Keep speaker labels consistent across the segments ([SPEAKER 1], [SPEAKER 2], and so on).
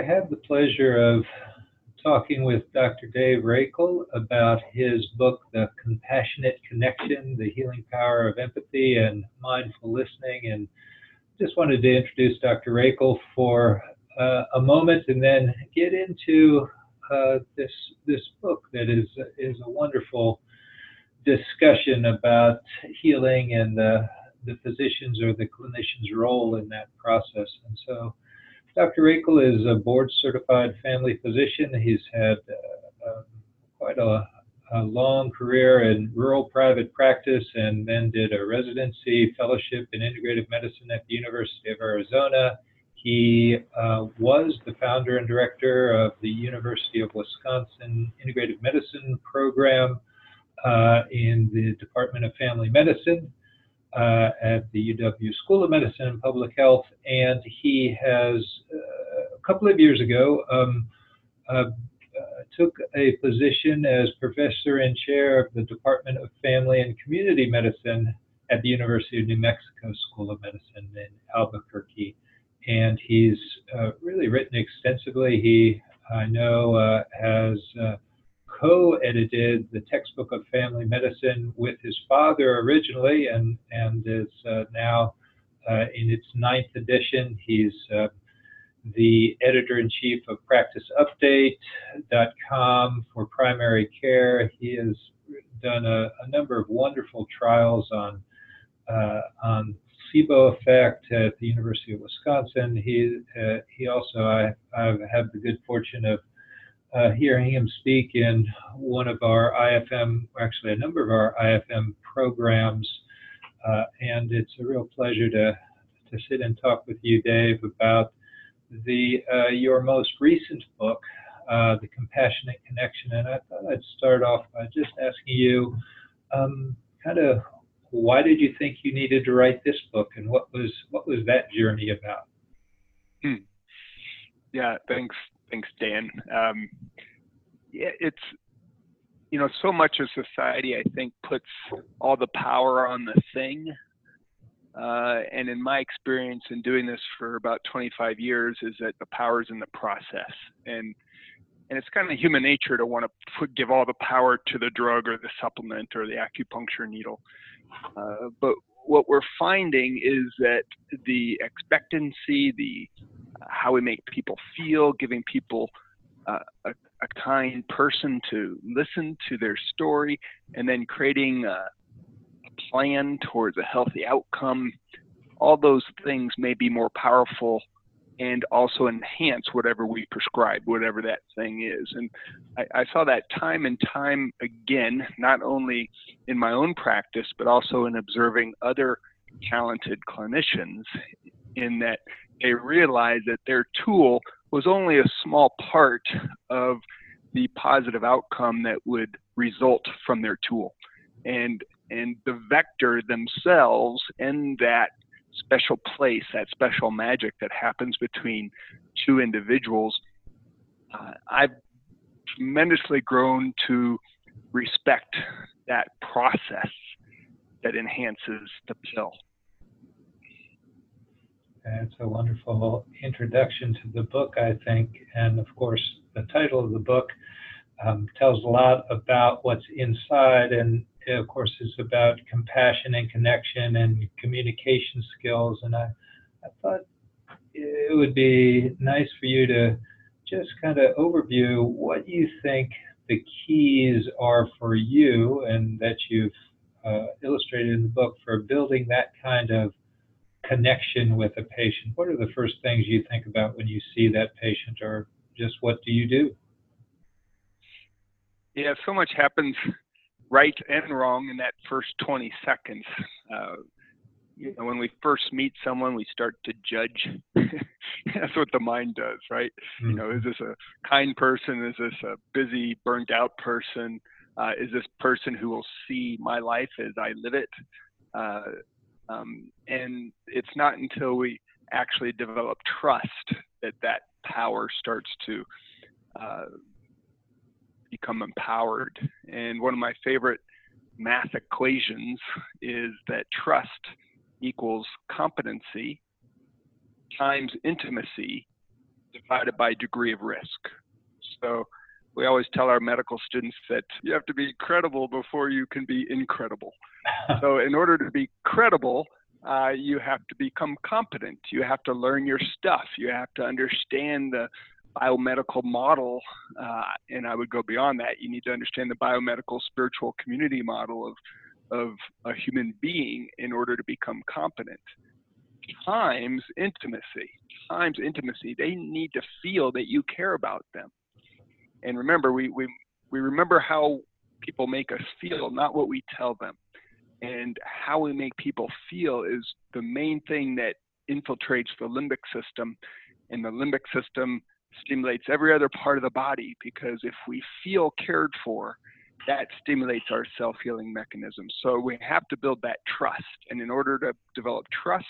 [SPEAKER 1] I had the pleasure of talking with Dr. Dave Rakel about his book, The Compassionate Connection, The Healing Power of Empathy and Mindful Listening. And just wanted to introduce Dr. Rakel for uh, a moment and then get into uh, this this book that is is a wonderful discussion about healing and the the physician's or the clinician's role in that process. And so Dr. Rakel is a board certified family physician. He's had uh, um, quite a, a, long career in rural private practice and then did a residency fellowship in integrative medicine at the University of Arizona. He uh, was the founder and director of the University of Wisconsin Integrative Medicine program uh, in the Department of Family Medicine uh, at the UW School of Medicine and Public Health, and he has uh, a couple of years ago um, uh, took a position as professor and chair of the Department of Family and Community Medicine at the University of New Mexico School of Medicine in Albuquerque. And he's uh, really written extensively. He, I know, uh, has uh, co-edited the textbook of family medicine with his father originally, and and is uh, now uh, in its ninth edition. He's uh, the editor-in-chief of PracticeUpdate.com for primary care. He has done a, a number of wonderful trials on uh, on placebo effect at the University of Wisconsin. He uh, he also I I've had the good fortune of uh, hearing him speak in one of our IFM, actually a number of our IFM programs. Uh, and it's a real pleasure to, to sit and talk with you, Dave, about the uh, your most recent book, uh, The Compassionate Connection. And I thought I'd start off by just asking you um, kind of why did you think you needed to write this book and what was what was that journey about?
[SPEAKER 2] Hmm. Yeah, thanks, Thanks, Dan. Um, yeah, it's you know so much of society I think puts all the power on the thing, uh, and in my experience in doing this for about 25 years, is that the power is in the process, and and it's kind of human nature to want to put, give all the power to the drug or the supplement or the acupuncture needle. Uh, but what we're finding is that the expectancy, the how we make people feel, giving people uh, a, a, kind person to listen to their story, and then creating a, a plan towards a healthy outcome. All those things may be more powerful and also enhance whatever we prescribe, whatever that thing is. And I, I, saw that time and time again, not only in my own practice, but also in observing other talented clinicians, in that they realized that their tool was only a small part of the positive outcome that would result from their tool. And and the vector themselves and that special place, that special magic that happens between two individuals, uh, I've tremendously grown to respect that process that enhances the pill.
[SPEAKER 1] It's a wonderful introduction to the book, I think. And of course, the title of the book um, tells a lot about what's inside. And of course, it's about compassion and connection and communication skills. And I, I thought it would be nice for you to just kind of overview what you think the keys are for you and that you've uh, illustrated in the book for building that kind of connection with a patient? What are the first things you think about when you see that patient, or just what do you do?
[SPEAKER 2] Yeah, so much happens right and wrong in that first 20 seconds. Uh, you know, when we first meet someone, we start to judge. That's what the mind does, right? Mm-hmm. You know, is this a kind person? Is this a busy, burnt out person? Uh, is this person who will see my life as I live it? Uh, um, and it's not until we actually develop trust that that power starts to uh, become empowered. And one of my favorite math equations is that trust equals competency times intimacy divided by degree of risk. So we always tell our medical students that you have to be credible before you can be incredible. so in order to be credible, uh, you have to become competent. You have to learn your stuff. You have to understand the biomedical model, uh, and I would go beyond that. You need to understand the biomedical spiritual community model of of a human being in order to become competent. Times intimacy, times intimacy. They need to feel that you care about them. And remember, we we we remember how people make us feel, not what we tell them. And how we make people feel is the main thing that infiltrates the limbic system. And the limbic system stimulates every other part of the body because if we feel cared for that stimulates our self-healing mechanism. So we have to build that trust. And in order to develop trust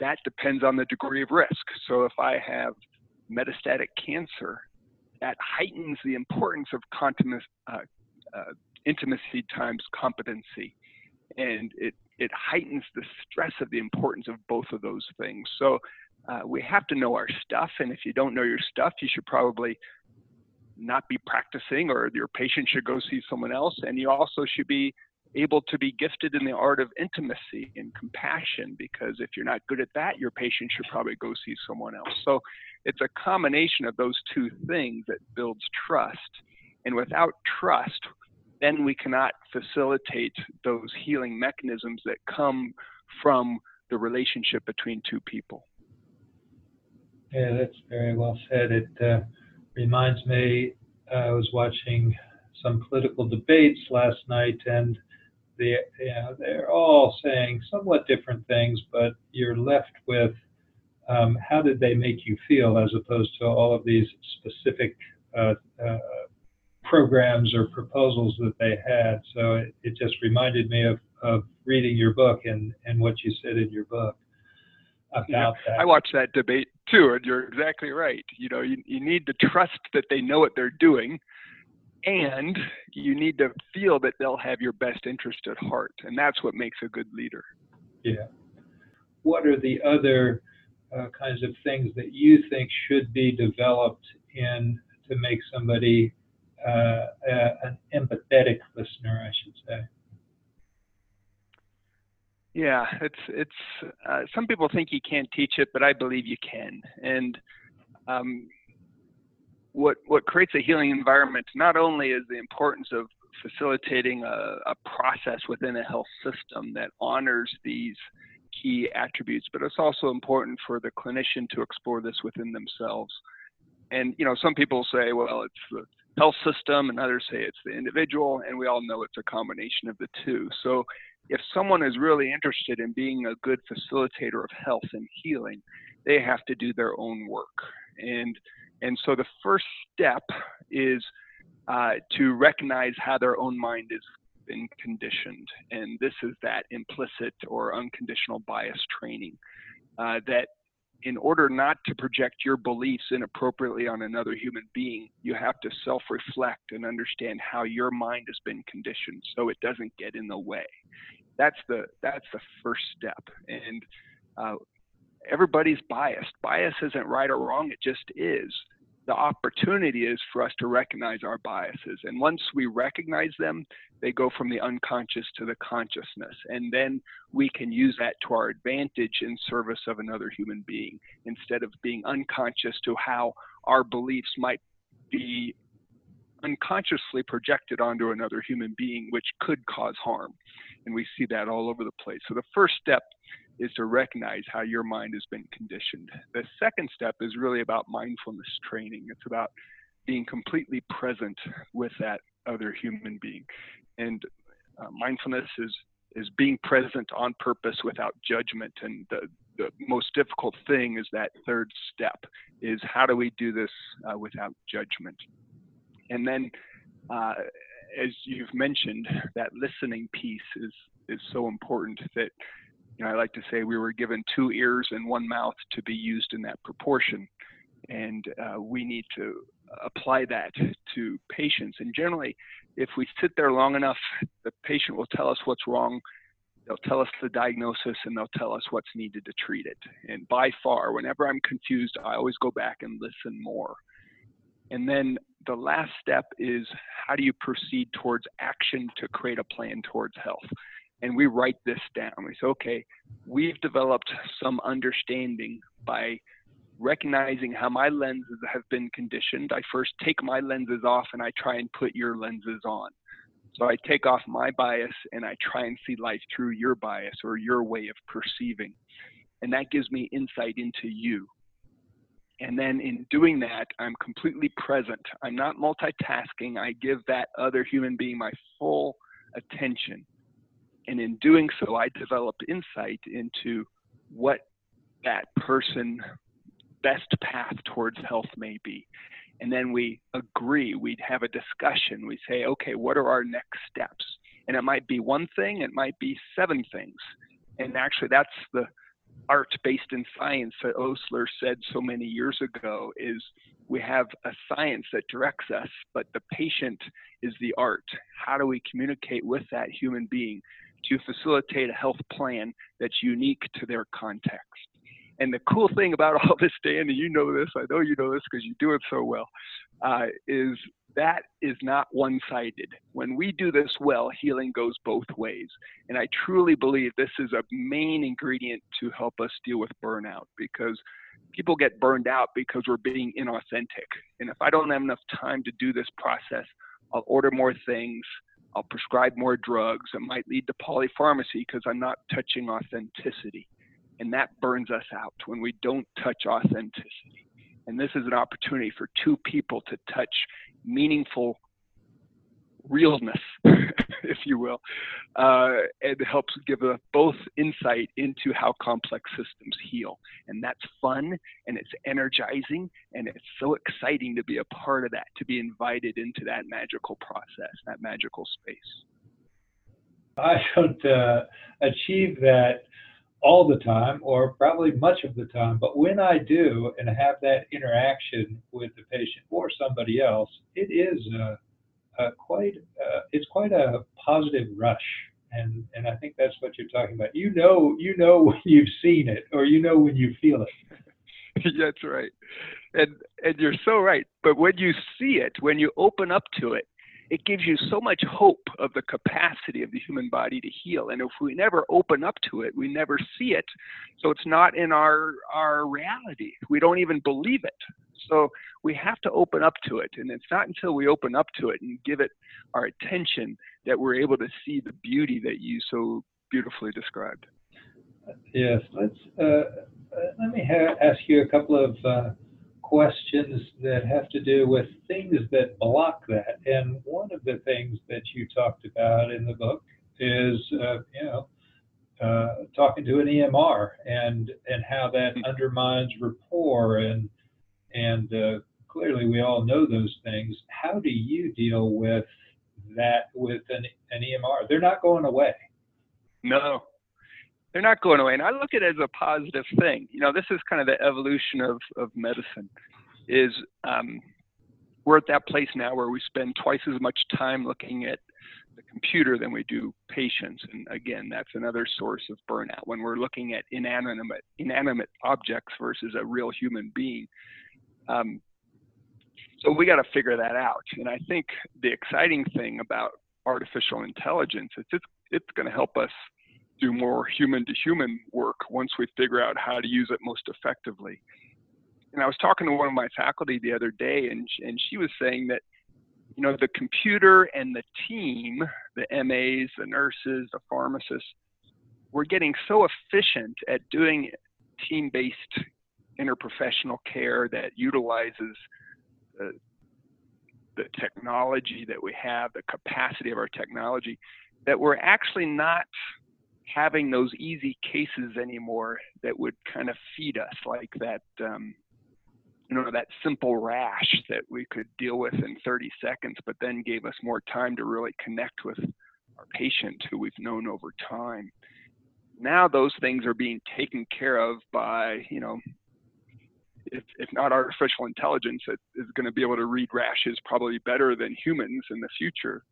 [SPEAKER 2] that depends on the degree of risk. So if i have metastatic cancer that heightens the importance of uh, uh, intimacy times competency. And it, it heightens the stress of the importance of both of those things. So uh, we have to know our stuff. And if you don't know your stuff, you should probably not be practicing or your patient should go see someone else. And you also should be able to be gifted in the art of intimacy and compassion because if you're not good at that, your patient should probably go see someone else. So it's a combination of those two things that builds trust. And without trust, then we cannot facilitate those healing mechanisms that come from the relationship between two people.
[SPEAKER 1] Yeah, that's very well said. It uh, reminds me, uh, I was watching some political debates last night, and the, you know, they're all saying somewhat different things, but you're left with um, how did they make you feel as opposed to all of these specific uh, uh programs or proposals that they had. So it, it just reminded me of, of reading your book and, and what you said in your book about yeah, that.
[SPEAKER 2] I watched that debate too, and you're exactly right. You know, you, you need to trust that they know what they're doing, and you need to feel that they'll have your best interest at heart, and that's what makes a good leader.
[SPEAKER 1] Yeah. What are the other uh, kinds of things that you think should be developed in to make somebody uh, an empathetic listener, I should say.
[SPEAKER 2] Yeah, it's it's. Uh, some people think you can't teach it, but I believe you can. And um, what what creates a healing environment not only is the importance of facilitating a, a process within a health system that honors these key attributes, but it's also important for the clinician to explore this within themselves. And you know, some people say, well, it's the health system, and others say it's the individual, and we all know it's a combination of the two. So, if someone is really interested in being a good facilitator of health and healing, they have to do their own work. And and so the first step is uh, to recognize how their own mind is been conditioned, and this is that implicit or unconditional bias training uh, that in order not to project your beliefs inappropriately on another human being, you have to self reflect and understand how your mind has been conditioned so it doesn't get in the way. That's the, that's the first step. And uh, everybody's biased. Bias isn't right or wrong, it just is the opportunity is for us to recognize our biases. And once we recognize them, they go from the unconscious to the consciousness. And then we can use that to our advantage in service of another human being instead of being unconscious to how our beliefs might be unconsciously projected onto another human being, which could cause harm. And we see that all over the place. So the first step is to recognize how your mind has been conditioned. The second step is really about mindfulness training. It's about being completely present with that other human being. And uh, mindfulness is is being present on purpose without judgment. And the, the most difficult thing is that third step is how do we do this uh, without judgment? And then, uh, as you've mentioned, that listening piece is is so important that you know, I like to say we were given two ears and one mouth to be used in that proportion. And uh, we need to apply that to patients. And generally, if we sit there long enough, the patient will tell us what's wrong. they'll tell us the diagnosis and they'll tell us what's needed to treat it. And by far, whenever I'm confused, I always go back and listen more. And then the last step is how do you proceed towards action to create a plan towards health? And we write this down. We say, okay, we've developed some understanding by recognizing how my lenses have been conditioned. I first take my lenses off and I try and put your lenses on. So I take off my bias and I try and see life through your bias or your way of perceiving. And that gives me insight into you. And then in doing that, I'm completely present. I'm not multitasking. I give that other human being my full attention. And in doing so, I develop insight into what that person best path towards health may be. And then we agree, we'd have a discussion. We say, okay, what are our next steps? And it might be one thing, it might be seven things. And actually, that's the art based in science that Osler said so many years ago is we have a science that directs us, but the patient is the art. How do we communicate with that human being to facilitate a health plan that's unique to their context? And the cool thing about all this, Dan, and you know this, I know you know this because you do it so well, uh, is that is not one sided. When we do this well, healing goes both ways. And I truly believe this is a main ingredient to help us deal with burnout because people get burned out because we're being inauthentic. And if I don't have enough time to do this process, I'll order more things. I'll prescribe more drugs. It might lead to polypharmacy because I'm not touching authenticity. And that burns us out when we don't touch authenticity. And this is an opportunity for two people to touch meaningful realness, if you will. Uh, it helps give a, both insight into how complex systems heal. And that's fun and it's energizing and it's so exciting to be a part of that, to be invited into that magical process, that magical space.
[SPEAKER 1] I don't uh, achieve that all the time or probably much of the time. But when I do and have that interaction with the patient or somebody else, it is a, a quite uh, it's quite a positive rush. And, and I think that's what you're talking about. You know, you know when you've seen it, or you know when you feel it.
[SPEAKER 2] that's right, and and you're so right. But when you see it, when you open up to it, it gives you so much hope of the capacity of the human body to heal. And if we never open up to it, we never see it. So it's not in our our reality. We don't even believe it. So we have to open up to it. And it's not until we open up to it and give it our attention that we're able to see the beauty that you so beautifully described.
[SPEAKER 1] Yes, let's uh, uh let me ha- ask you a couple of uh, questions that have to do with things that block that. And one of the things that you talked about in the book is, uh, you know, uh, talking to an EMR and and how that undermines rapport and and uh, clearly we all know those things. How do you deal with that with an, an EMR? They're not going away.
[SPEAKER 2] No, they're not going away. And I look at it as a positive thing. You know, this is kind of the evolution of, of medicine. Is um, we're at that place now where we spend twice as much time looking at the computer than we do patients. And again, that's another source of burnout when we're looking at inanimate inanimate objects versus a real human being. Um, so we got to figure that out. And I think the exciting thing about artificial intelligence is it's it's going to help us do more human to human work once we figure out how to use it most effectively. And I was talking to one of my faculty the other day, and and she was saying that, you know, the computer and the team, the MAs, the nurses, the pharmacists, we're getting so efficient at doing team-based interprofessional care that utilizes the, the technology that we have, the capacity of our technology, that we're actually not having those easy cases anymore that would kind of feed us like that um, you know that simple rash that we could deal with in 30 seconds but then gave us more time to really connect with our patient who we've known over time. Now those things are being taken care of by you know if, if not artificial intelligence it is going to be able to read rashes probably better than humans in the future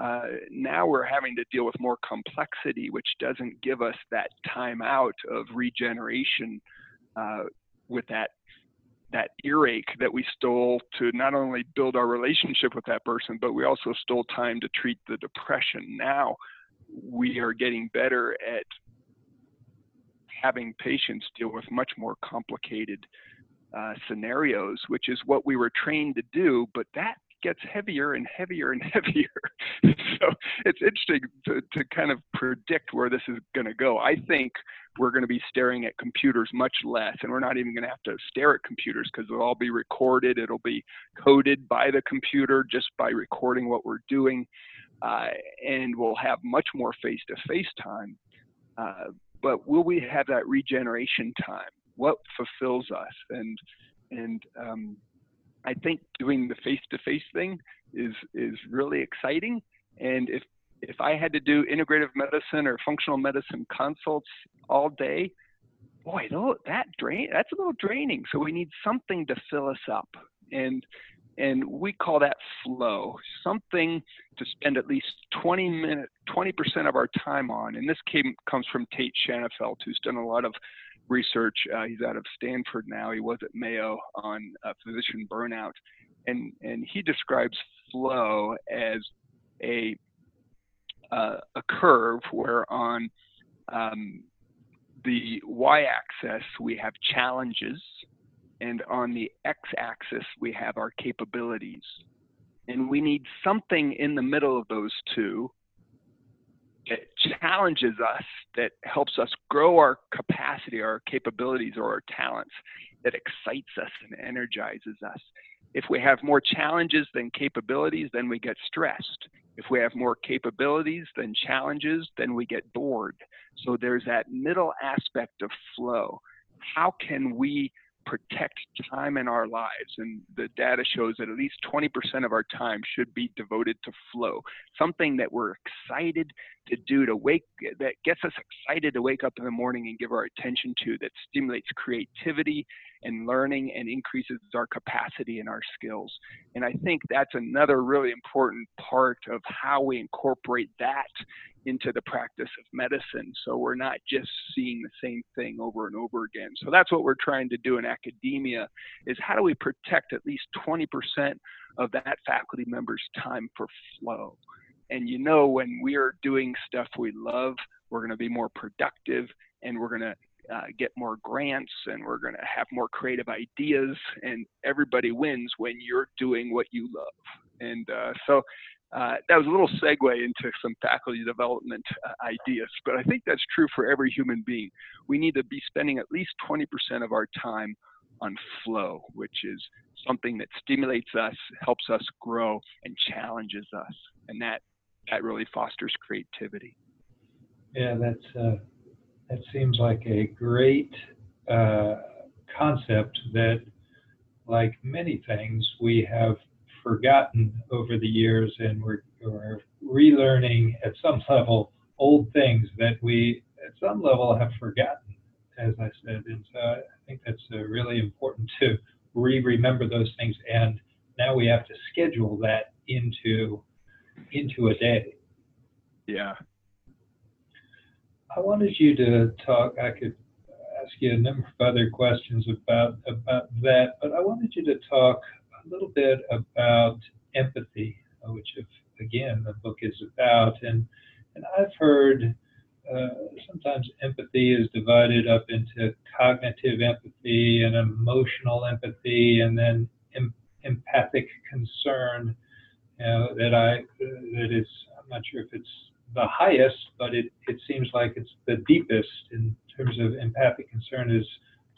[SPEAKER 2] uh, now we're having to deal with more complexity, which doesn't give us that time out of regeneration uh, with that that earache that we stole to not only build our relationship with that person, but we also stole time to treat the depression. Now we are getting better at having patients deal with much more complicated uh, scenarios, which is what we were trained to do, but that gets heavier and heavier and heavier. so it's interesting to, to kind of predict where this is going to go. I think we're going to be staring at computers much less, and we're not even going to have to stare at computers because it'll all be recorded. It'll be coded by the computer just by recording what we're doing, uh, and we'll have much more face-to-face time. Uh, but will we have that regeneration time? What fulfills us? And and um, I think doing the face-to-face thing is is really exciting. And if if I had to do integrative medicine or functional medicine consults all day, boy, that drain that's a little draining. So we need something to fill us up. And and we call that flow, something to spend at least 20 minutes, 20% of our time on. And this came comes from Tait Shanafelt, who's done a lot of research. Uh, he's out of Stanford now. He was at Mayo on uh, physician burnout, and and he describes flow as a uh, a curve where on um, the y-axis we have challenges and on the x-axis we have our capabilities. And we need something in the middle of those two that challenges us, that helps us grow our capacity, our capabilities, or our talents, that excites us and energizes us. If we have more challenges than capabilities, then we get stressed. If we have more capabilities than challenges, then we get bored. So there's that middle aspect of flow. How can we protect time in our lives. And the data shows that at least 20% of our time should be devoted to flow, something that we're excited to do to wake, that gets us excited to wake up in the morning and give our attention to, that stimulates creativity and learning and increases our capacity and our skills. And I think that's another really important part of how we incorporate that into the practice of medicine. So we're not just seeing the same thing over and over again. So that's what we're trying to do in academia is how do we protect at least 20% of that faculty member's time for flow? And you know, when we are doing stuff we love, we're going to be more productive and we're going to uh, get more grants and we're going to have more creative ideas and everybody wins when you're doing what you love. And uh, so uh, that was a little segue into some faculty development uh, ideas, but I think that's true for every human being. We need to be spending at least 20% of our time on flow, which is something that stimulates us, helps us grow, and challenges us, and that that really fosters creativity.
[SPEAKER 1] Yeah, that's uh, that seems like a great uh, concept that, like many things, we have forgotten over the years, and we're, we're relearning at some level old things that we at some level have forgotten, as I said. And so I think that's uh, really important to re-remember those things. And now we have to schedule that into into a day.
[SPEAKER 2] Yeah.
[SPEAKER 1] I wanted you to talk. I could ask you a number of other questions about about that, but I wanted you to talk a little bit about empathy, which, if, again, the book is about. And, and I've heard uh, sometimes empathy is divided up into cognitive empathy and emotional empathy, and then em- empathic concern. You know, that I that is I'm not sure if it's the highest, but it, it seems like it's the deepest in terms of empathic concern is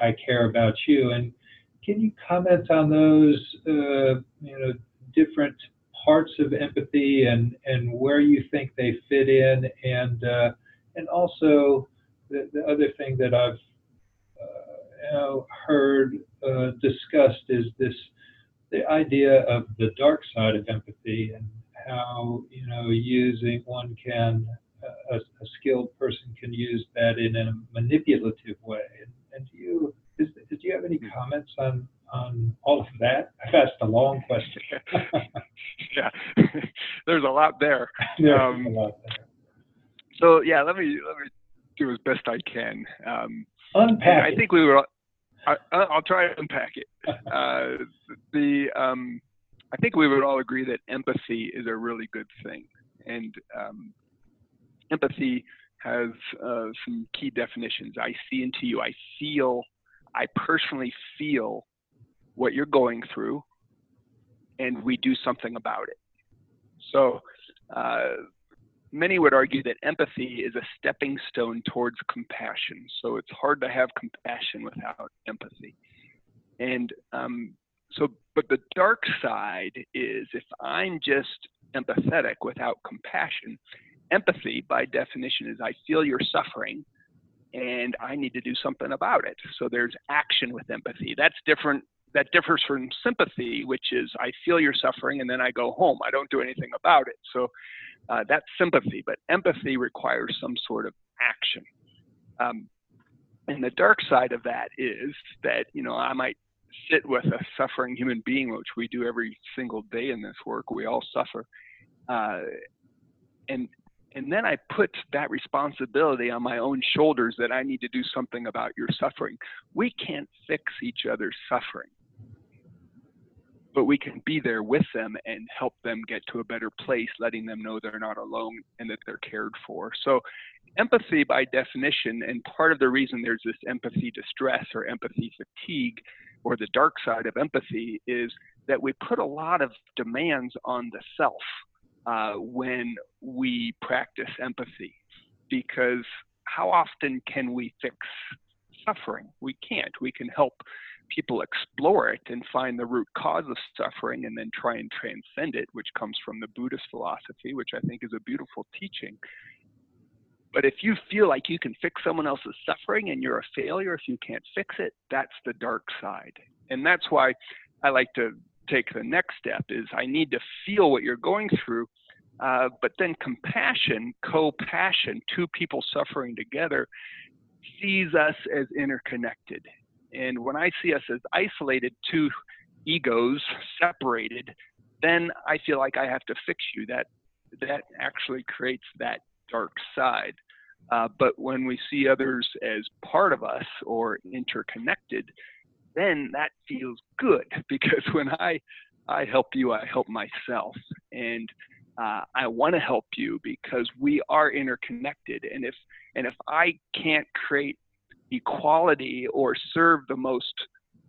[SPEAKER 1] I care about you. And can you comment on those, uh, you know, different parts of empathy and, and where you think they fit in, and uh, and also the, the other thing that I've uh, you know, heard uh, discussed is this the idea of the dark side of empathy and how you know using one can a, a skilled person can use that in a manipulative way. And, and do you is, do you have any comments on on all of that? I've asked a long question.
[SPEAKER 2] yeah, there's a lot there.
[SPEAKER 1] There's
[SPEAKER 2] Um,
[SPEAKER 1] a lot there.
[SPEAKER 2] So yeah, let me let me do as best I can. Um,
[SPEAKER 1] Unpack
[SPEAKER 2] I think we were. I, I- I'll try to unpack it. Uh, the um, I think we would all agree that empathy is a really good thing, and um, empathy has uh, some key definitions. I see into you. I feel. I personally feel what you're going through, and we do something about it. So. Uh, many would argue that empathy is a stepping stone towards compassion. So it's hard to have compassion without empathy. And um, so, but the dark side is if I'm just empathetic without compassion, empathy by definition is I feel your suffering and I need to do something about it. So there's action with empathy. That's different. That differs from sympathy, which is I feel your suffering and then I go home. I don't do anything about it. So uh, that's sympathy, but empathy requires some sort of action. Um, and the dark side of that is that, you know, I might sit with a suffering human being, which we do every single day in this work. We all suffer. Uh, and and then I put that responsibility on my own shoulders that I need to do something about your suffering. We can't fix each other's suffering but we can be there with them and help them get to a better place, letting them know they're not alone and that they're cared for. So, empathy, by definition, and part of the reason there's this empathy distress or empathy fatigue, or the dark side of empathy, is that we put a lot of demands on the self uh, when we practice empathy. Because how often can we fix suffering? We can't. We can help people explore it and find the root cause of suffering and then try and transcend it, which comes from the Buddhist philosophy, which I think is a beautiful teaching. But if you feel like you can fix someone else's suffering and you're a failure if you can't fix it, that's the dark side. And that's why I like to take the next step is I need to feel what you're going through. Uh, but then compassion, co-passion, two people suffering together, sees us as interconnected and when I see us as isolated, two egos separated, then I feel like I have to fix you. That that actually creates that dark side. Uh, but when we see others as part of us or interconnected, then that feels good because when I I help you, I help myself, and uh, I want to help you because we are interconnected. And if and if I can't create equality or serve the most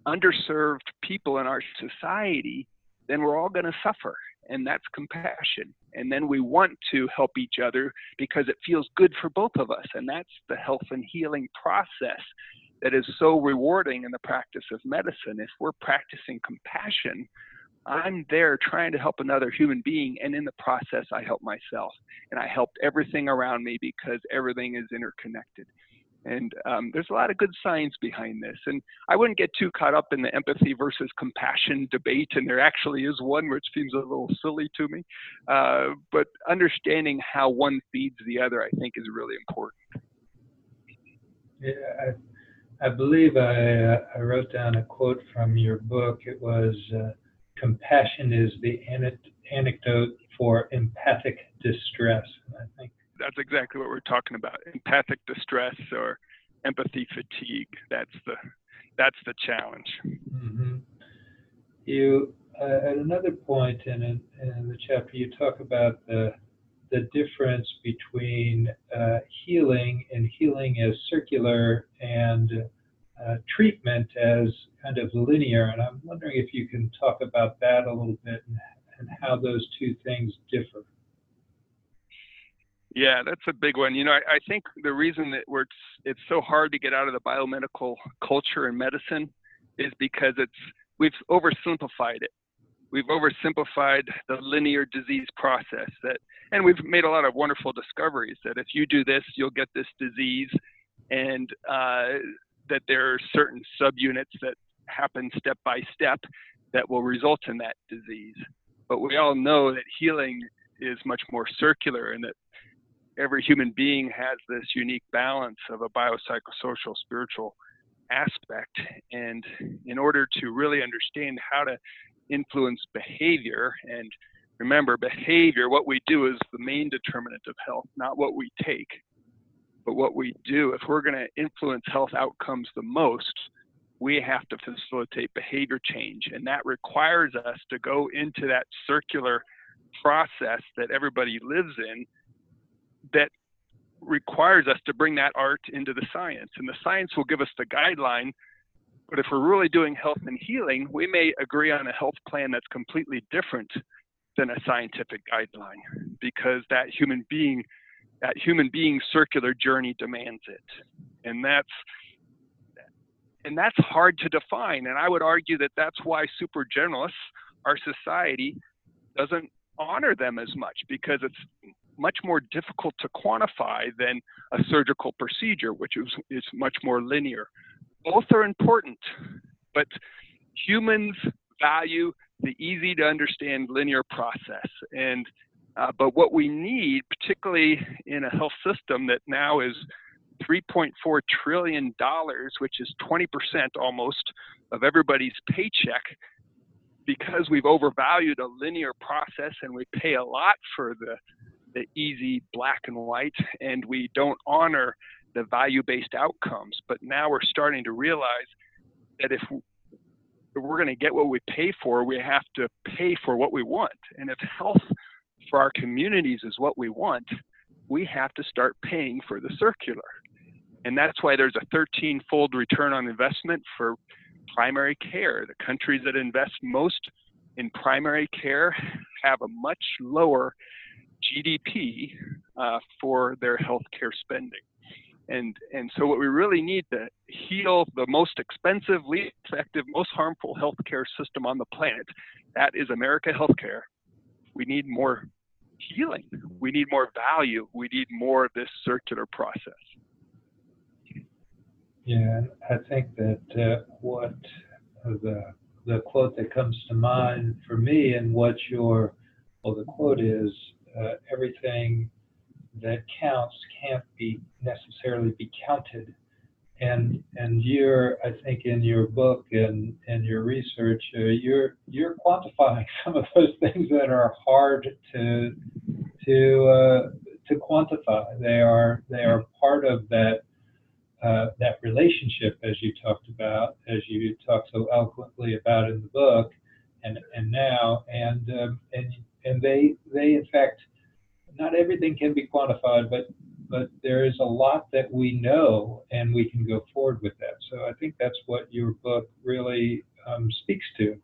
[SPEAKER 2] underserved people in our society, then we're all going to suffer. And that's compassion. And then we want to help each other because it feels good for both of us. And that's the health and healing process that is so rewarding in the practice of medicine. If we're practicing compassion, I'm there trying to help another human being, and in the process, I help myself. And I help everything around me because everything is interconnected. And um, there's a lot of good science behind this. And I wouldn't get too caught up in the empathy versus compassion debate. And there actually is one which seems a little silly to me. Uh, but understanding how one feeds the other, I think, is really important.
[SPEAKER 1] Yeah, I, I believe I, uh, I wrote down a quote from your book. It was uh, compassion is the anecdote for empathic distress. And I think
[SPEAKER 2] that's exactly what we're talking about. Empathic distress or empathy fatigue. That's the that's the challenge.
[SPEAKER 1] Hmm you uh, at another point in, in, in the chapter you talk about the the difference between uh, healing and healing as circular and uh, treatment as kind of linear. And i'm wondering if you can talk about that a little bit and, and how those two things differ
[SPEAKER 2] yeah, that's a big one. You know, I, I think the reason that we're it's so hard to get out of the biomedical culture and medicine is because it's we've oversimplified it. We've oversimplified the linear disease process that, and we've made a lot of wonderful discoveries that if you do this, you'll get this disease, and uh, that there are certain subunits that happen step by step that will result in that disease. But we all know that healing is much more circular and that every human being has this unique balance of a biopsychosocial spiritual aspect. And in order to really understand how to influence behavior and remember behavior, what we do is the main determinant of health, not what we take, but what we do. If we're going to influence health outcomes the most, we have to facilitate behavior change. And that requires us to go into that circular process that everybody lives in that requires us to bring that art into the science. And the science will give us the guideline. But if we're really doing health and healing, we may agree on a health plan that's completely different than a scientific guideline because that human being that human being circular journey demands it and that's and that's hard to define and i would argue that that's why super generalists our society doesn't honor them as much because it's much more difficult to quantify than a surgical procedure which is, is much more linear both are important but humans value the easy to understand linear process. And uh, but what we need, particularly in a health system that now is 3.4 trillion dollars, which is 20% almost of everybody's paycheck, because we've overvalued a linear process and we pay a lot for the the easy black and white, and we don't honor the value-based outcomes. But now we're starting to realize that if we're going to get what we pay for, we have to pay for what we want. And if health for our communities is what we want, we have to start paying for the circular. And that's why there's a 13 fold return on investment for primary care. The countries that invest most in primary care have a much lower GDP uh, for their healthcare spending. And, and so what we really need to heal the most expensive, least effective, most harmful healthcare system on the planet, that is America healthcare. We need more healing. We need more value. We need more of this circular process.
[SPEAKER 1] Yeah, I think that uh, what the the quote that comes to mind for me and what your well the quote is uh, everything that counts can't be necessarily be counted. And and you're, I think, in your book and and your research, uh, you're you're quantifying some of those things that are hard to to uh, to quantify. They are they are part of that uh, that relationship, as you talked about, as you talk so eloquently about in the book, and and now, and um, and and they they in fact not everything can be quantified, but but there is a lot that we know, and we can go forward with that. So I think that's what your book really um, speaks to.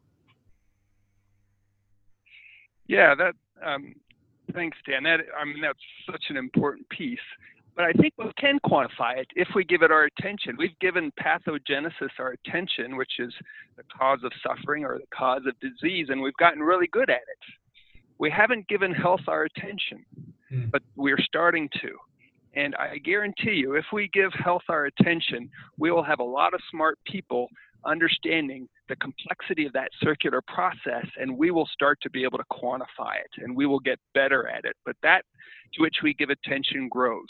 [SPEAKER 2] Yeah, that. Um, thanks, Dan. That I mean that's such an important piece. But I think we can quantify it if we give it our attention. We've given pathogenesis our attention, which is the cause of suffering or the cause of disease, and we've gotten really good at it we haven't given health our attention, mm. but we're starting to. And I guarantee you, if we give health our attention, we will have a lot of smart people understanding the complexity of that circular process, and we will start to be able to quantify it and we will get better at it. But that to which we give attention grows.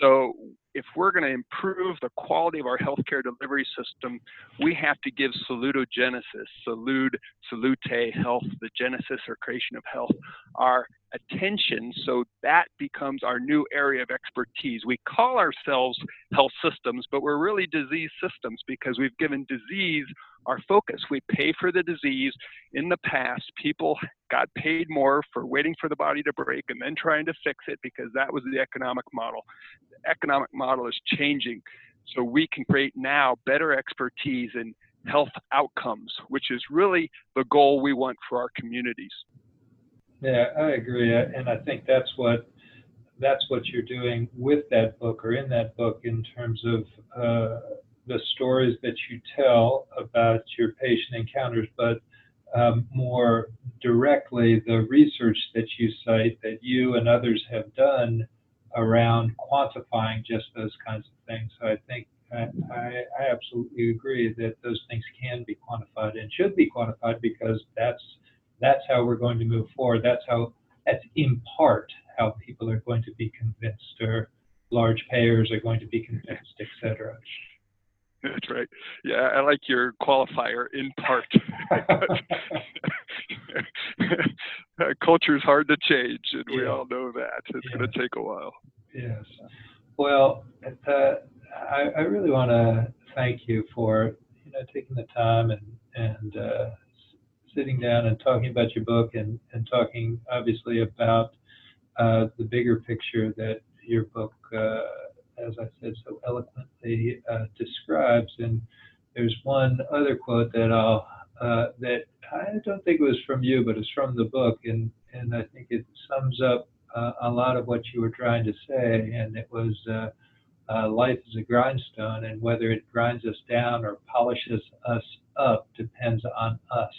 [SPEAKER 2] So if we're going to improve the quality of our healthcare delivery system, we have to give salutogenesis, salute, salute health, the genesis or creation of health, our attention so that becomes our new area of expertise. We call ourselves health systems, but we're really disease systems because we've given disease our focus. We pay for the disease. In the past, people got paid more for waiting for the body to break and then trying to fix it because that was the economic model. The economic model is changing. So we can create now better expertise in health outcomes, which is really the goal we want for our communities.
[SPEAKER 1] Yeah, I agree, and I think that's what that's what you're doing with that book or in that book in terms of uh, the stories that you tell about your patient encounters, but um, more directly the research that you cite that you and others have done around quantifying just those kinds of things. So I think I, I, absolutely agree that those things can be quantified and should be quantified because that's that's how we're going to move forward. That's how that's in part how people are going to be convinced or large payers are going to be convinced, et cetera.
[SPEAKER 2] That's right. Yeah, I like your qualifier in part. Culture is hard to change, and we all know that. It's
[SPEAKER 1] Yeah.
[SPEAKER 2] going to take a while.
[SPEAKER 1] Yes. Well, uh, I, I really want to thank you for you know taking the time and and uh, sitting down and talking about your book and and talking obviously about uh, the bigger picture that your book, uh, as I said, so eloquently uh, describes. And there's one other quote that I'll uh, that I don't think it was from you, but it's from the book, and and I think it sums up uh, a lot of what you were trying to say, and it was uh, uh, life is a grindstone, and whether it grinds us down or polishes us up depends on us.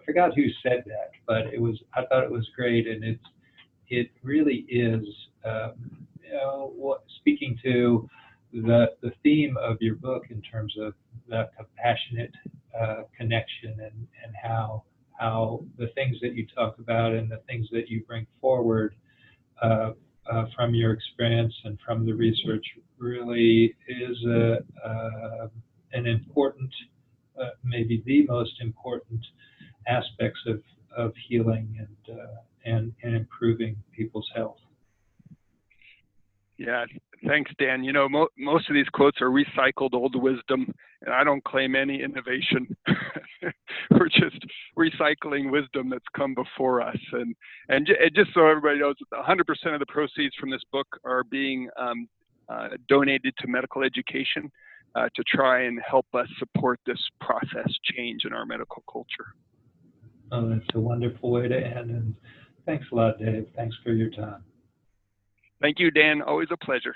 [SPEAKER 1] I forgot who said that, but it was I thought it was great, and it's it really is um, speaking to the the theme of your book in terms of the compassionate uh, connection and and how how the things that you talk about and the things that you bring forward uh, uh, from your experience and from the research really is a, uh, an important, uh, maybe the most important aspects of, of healing and, uh, and, and improving people's health.
[SPEAKER 2] Yeah, thanks, Dan. You know, mo- most of these quotes are recycled old wisdom, and I don't claim any innovation. We're just recycling wisdom that's come before us. And and, j- and just so everybody knows, 100% of the proceeds from this book are being um, uh, donated to medical education uh, to try and help us support this process change in our medical culture.
[SPEAKER 1] Oh, that's a wonderful way to end. And thanks a lot, Dave. Thanks for your time.
[SPEAKER 2] Thank you, Dan. Always a pleasure.